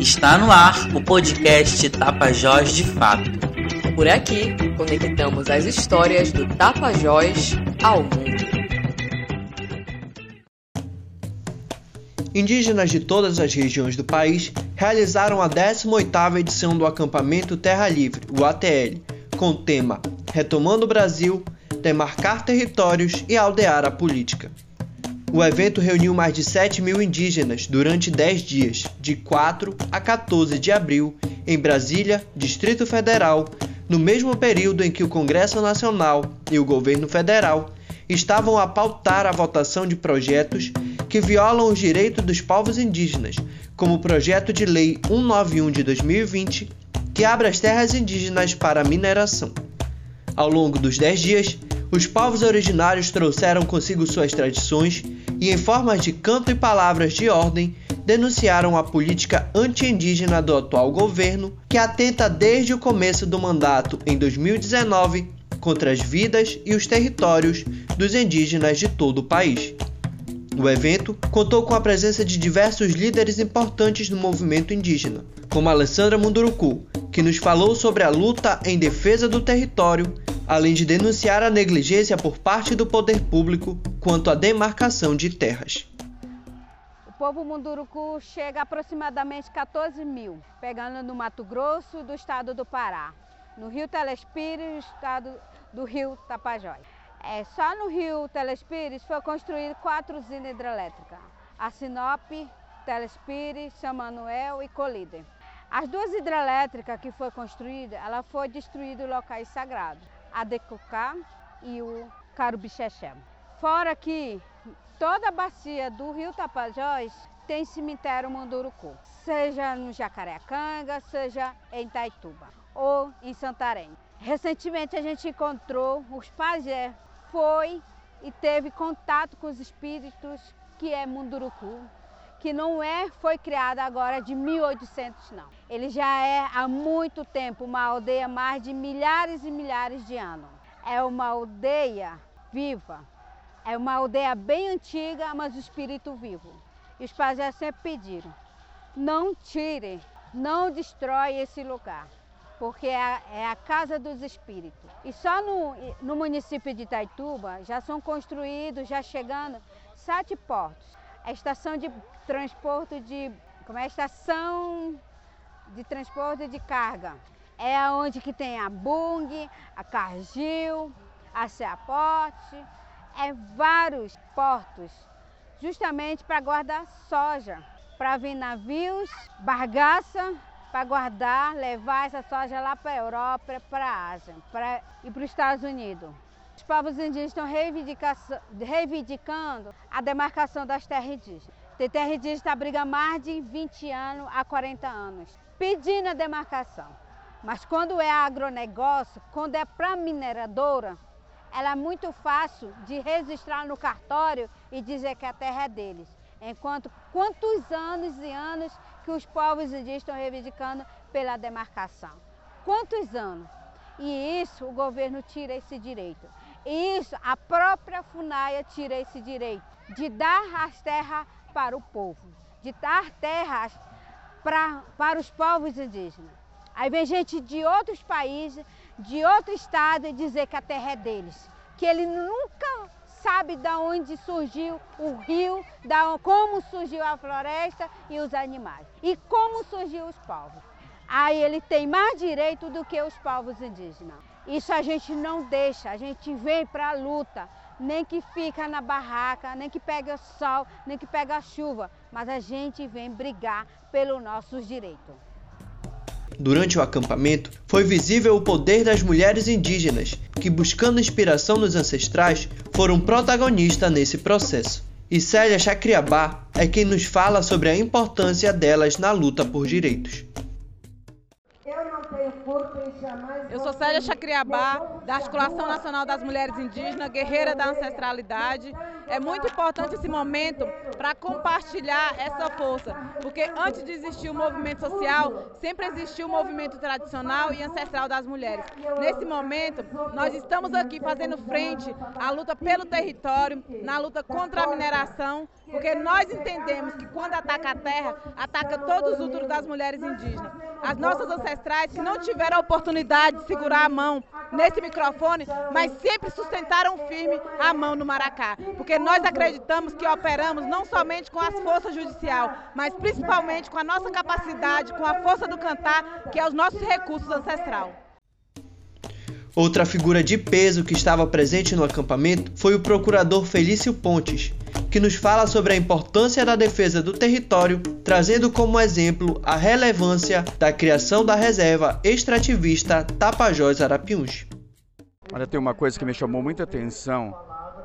Está no ar o podcast Tapajós de Fato. Por aqui, conectamos as histórias do Tapajós ao mundo. Indígenas de todas as regiões do país realizaram a 18ª edição do acampamento Terra Livre, o ATL, com o tema Retomando o Brasil, demarcar territórios e aldear a política. O evento reuniu mais de 7 mil indígenas durante 10 dias, de 4 a 14 de abril, em Brasília, Distrito Federal, no mesmo período em que o Congresso Nacional e o governo federal estavam a pautar a votação de projetos que violam os direitos dos povos indígenas, como o projeto de lei 191 de 2020, que abre as terras indígenas para mineração. Ao longo dos 10 dias, os povos originários trouxeram consigo suas tradições e, em formas de canto e palavras de ordem, denunciaram a política anti-indígena do atual governo, que atenta desde o começo do mandato em 2019 contra as vidas e os territórios dos indígenas de todo o país. O evento contou com a presença de diversos líderes importantes do movimento indígena, como Alessandra Munduruku, que nos falou sobre a luta em defesa do território além de denunciar a negligência por parte do poder público quanto à demarcação de terras. O povo munduruku chega a aproximadamente 14 mil, pegando no Mato Grosso do estado do Pará, no Rio Telespires, no estado do Rio Tapajós. É, só no Rio Telespires foi construído quatro usinas hidrelétricas, a Sinop, Telespires, São Manuel e Colíder. As duas hidrelétricas que foi construída, ela foi destruída em locais sagrados a Decocá e o Carubixexé. Fora que toda a bacia do rio Tapajós tem cemitério Munduruku, seja no Jacareacanga, seja em Taituba ou em Santarém. Recentemente a gente encontrou os pajé, foi e teve contato com os espíritos que é Munduruku, que não é foi criada agora de 1800 não. Ele já é há muito tempo uma aldeia mais de milhares e milhares de anos. É uma aldeia viva. É uma aldeia bem antiga, mas o espírito vivo. E os pajés sempre pediram: não tire, não destrói esse lugar, porque é a, é a casa dos espíritos. E só no, no município de Itaituba já são construídos, já chegando, sete portos a estação de transporte de. Como é a estação de transporte de carga. É onde que tem a Bung, a Cargill, a Seaporte, é vários portos, justamente para guardar soja, para vir navios, bargaça, para guardar, levar essa soja lá para a Europa, para a Ásia pra, e para os Estados Unidos. Os povos indígenas estão reivindicando a demarcação das terras indígenas. Tem terra indígena está briga mais de 20 anos a 40 anos, pedindo a demarcação. Mas quando é agronegócio, quando é para mineradora, ela é muito fácil de registrar no cartório e dizer que a terra é deles. Enquanto quantos anos e anos que os povos indígenas estão reivindicando pela demarcação? Quantos anos? E isso o governo tira esse direito. Isso, a própria FUNAIA tira esse direito de dar as terras para o povo, de dar terras pra, para os povos indígenas. Aí vem gente de outros países, de outro estado, dizer que a terra é deles, que ele nunca sabe de onde surgiu o rio, da, como surgiu a floresta e os animais, e como surgiu os povos. Aí ele tem mais direito do que os povos indígenas. Isso a gente não deixa, a gente vem para a luta, nem que fica na barraca, nem que pega sol, nem que pega chuva, mas a gente vem brigar pelos nossos direitos. Durante o acampamento, foi visível o poder das mulheres indígenas, que, buscando inspiração nos ancestrais, foram protagonistas nesse processo. E Célia Chacriabá é quem nos fala sobre a importância delas na luta por direitos Eu sou Célia Chacriabá, da Articulação Nacional das Mulheres Indígenas, guerreira da ancestralidade. É muito importante esse momento para compartilhar essa força, porque antes de existir o movimento social, sempre existiu o movimento tradicional e ancestral das mulheres. Nesse momento, nós estamos aqui fazendo frente à luta pelo território, na luta contra a mineração, porque nós entendemos que quando ataca a terra, ataca todos os úteros das mulheres indígenas. As nossas ancestrais que não tiveram a oportunidade de segurar a mão nesse microfone, mas sempre sustentaram firme a mão no maracá, porque nós acreditamos que operamos não somente com as forças judicial, mas principalmente com a nossa capacidade, com a força do cantar, que é os nossos recursos ancestral. Outra figura de peso que estava presente no acampamento foi o procurador Felício Pontes, que nos fala sobre a importância da defesa do território, trazendo como exemplo a relevância da criação da reserva extrativista Tapajós Arapiuns. Olha, tem uma coisa que me chamou muita atenção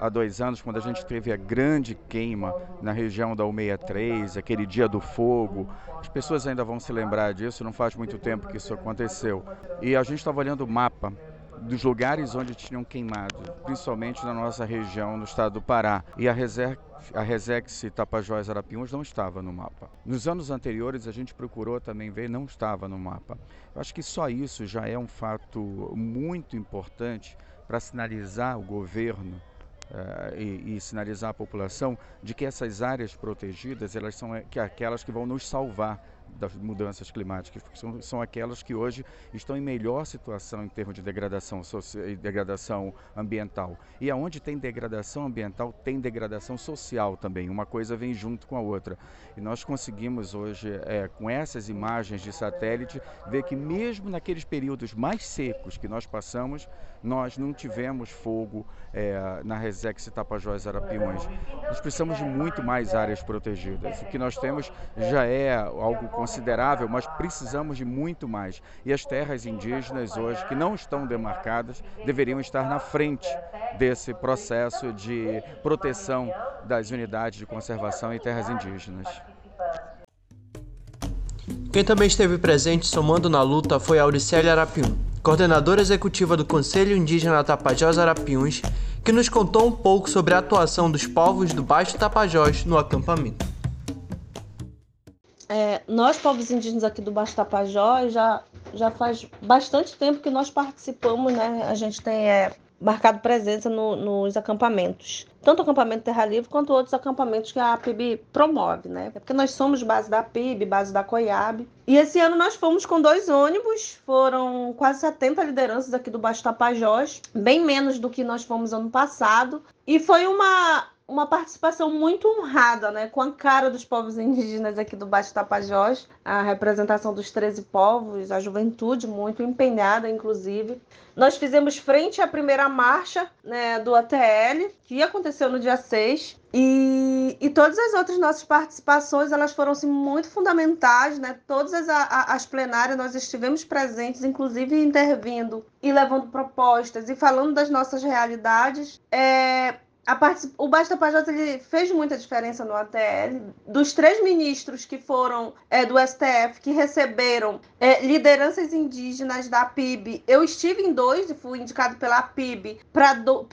há dois anos, quando a gente teve a grande queima na região da 163, aquele dia do fogo. As pessoas ainda vão se lembrar disso, não faz muito tempo que isso aconteceu. E a gente estava olhando o mapa dos lugares onde tinham queimado, principalmente na nossa região, no estado do Pará. E a reserva a Resex Tapajós Arapiuns não estava no mapa. Nos anos anteriores a gente procurou também ver, não estava no mapa. Eu acho que só isso já é um fato muito importante para sinalizar o governo uh, e, e, sinalizar a população de que essas áreas protegidas elas são aquelas que vão nos salvar das mudanças climáticas, porque são, são aquelas que hoje estão em melhor situação em termos de degradação, degradação ambiental. E aonde tem degradação ambiental, tem degradação social também. Uma coisa vem junto com a outra. E nós conseguimos hoje, é, com essas imagens de satélite, ver que mesmo naqueles períodos mais secos que nós passamos, nós não tivemos fogo é, na Resex Tapajós Arapiões. Nós precisamos de muito mais áreas protegidas. O que nós temos já é algo considerável, mas precisamos de muito mais. E as terras indígenas hoje, que não estão demarcadas, deveriam estar na frente desse processo de proteção das unidades de conservação em terras indígenas. Quem também esteve presente somando na luta foi Auricélia Arapiun, coordenadora executiva do Conselho Indígena Tapajós Arapiuns, que nos contou um pouco sobre a atuação dos povos do Baixo Tapajós no acampamento. É, nós, povos indígenas aqui do Baixo Tapajós, já, já faz bastante tempo que nós participamos, né? A gente tem é, marcado presença no, nos acampamentos. Tanto o acampamento Terra Livre quanto outros acampamentos que a PIB promove, né? É porque nós somos base da PIB, base da COIAB. E esse ano nós fomos com dois ônibus, foram quase 70 lideranças aqui do Baixo Tapajós, bem menos do que nós fomos ano passado. E foi uma, uma participação muito honrada, né, com a cara dos povos indígenas aqui do Baixo Tapajós, a representação dos 13 povos, a juventude muito empenhada, inclusive. Nós fizemos frente à primeira marcha né, do ATL, que aconteceu no dia 6, e, e todas as outras nossas participações, elas foram assim, muito fundamentais, né? Todas as, as plenárias nós estivemos presentes, inclusive intervindo e levando propostas e falando das nossas realidades. É, Particip... O Basta Tapajós ele fez muita diferença no ATL. Dos três ministros que foram é, do STF, que receberam é, lideranças indígenas da PIB, eu estive em dois e fui indicado pela PIB para do...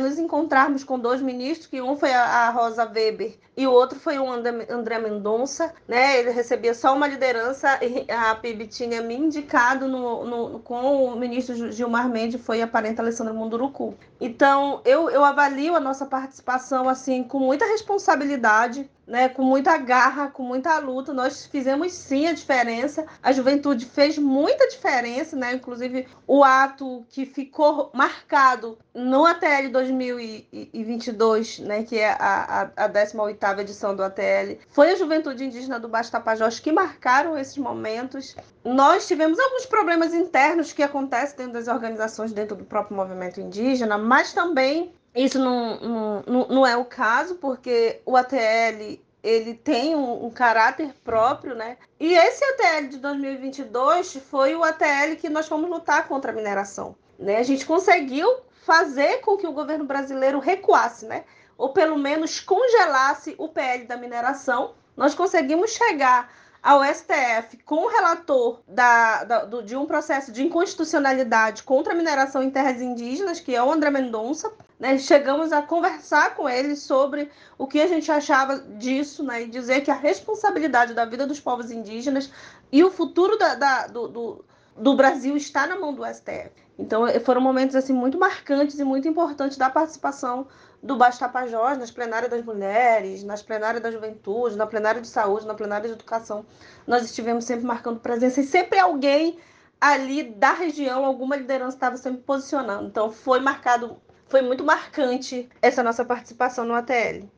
nos encontrarmos com dois ministros, que um foi a Rosa Weber e o outro foi o André Mendonça. Né? Ele recebia só uma liderança e a PIB tinha me indicado no, no, com o ministro Gilmar Mendes, foi a parente Alessandra Munduruku. Então, eu, eu avalio a nossa participação assim com muita responsabilidade, né, com muita garra, com muita luta. Nós fizemos sim a diferença. A juventude fez muita diferença, né? Inclusive o ato que ficou marcado no ATL 2022, né, que é a, a, a 18ª edição do ATL, foi a juventude indígena do Baixo Tapajós que marcaram esses momentos. Nós tivemos alguns problemas internos que acontecem dentro das organizações, dentro do próprio movimento indígena, mas também isso não, não, não é o caso, porque o ATL ele tem um, um, caráter próprio, né? E esse ATL de 2022 foi o ATL que nós fomos lutar contra a mineração, né? A gente conseguiu fazer com que o governo brasileiro recuasse, né? Ou pelo menos congelasse o PL da mineração. Nós conseguimos chegar ao STF com o relator da, da, do, de um processo de inconstitucionalidade contra a mineração em terras indígenas, que é o André Mendonça. Né? Chegamos a conversar com ele sobre o que a gente achava disso né? e dizer que a responsabilidade da vida dos povos indígenas e o futuro da, do, do, do Brasil está na mão do STF. Então foram momentos assim muito marcantes e muito importantes da participação do Baixo Tapajós, nas plenárias das mulheres, nas plenárias da juventude, na plenária de saúde, na plenária de educação. Nós estivemos sempre marcando presença e sempre alguém ali da região, alguma liderança estava sempre posicionando. Então foi marcado, foi muito marcante essa nossa participação no ATL.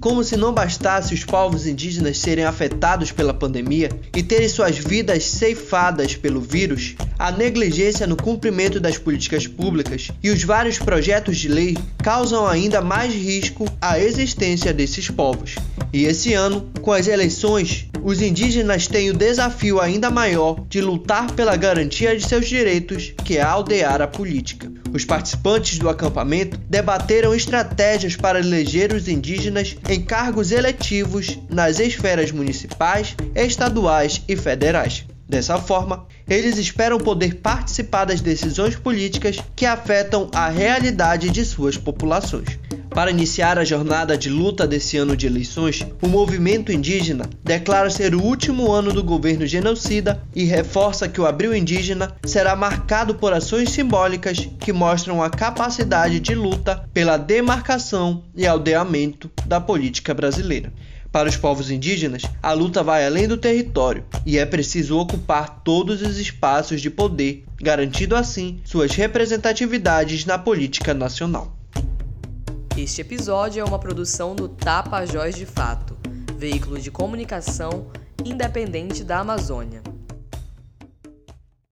Como se não bastasse os povos indígenas serem afetados pela pandemia e terem suas vidas ceifadas pelo vírus, a negligência no cumprimento das políticas públicas e os vários projetos de lei causam ainda mais risco à existência desses povos. E esse ano, com as eleições, os indígenas têm o desafio ainda maior de lutar pela garantia de seus direitos, que é aldear a política. Os participantes do acampamento debateram estratégias para eleger os indígenas em cargos eletivos nas esferas municipais, estaduais e federais. Dessa forma, eles esperam poder participar das decisões políticas que afetam a realidade de suas populações. Para iniciar a jornada de luta desse ano de eleições, o movimento indígena declara ser o último ano do governo genocida e reforça que o Abril Indígena será marcado por ações simbólicas que mostram a capacidade de luta pela demarcação e aldeamento da política brasileira. Para os povos indígenas, a luta vai além do território e é preciso ocupar todos os espaços de poder, garantindo assim suas representatividades na política nacional. Este episódio é uma produção do Tapajós de Fato, veículo de comunicação independente da Amazônia.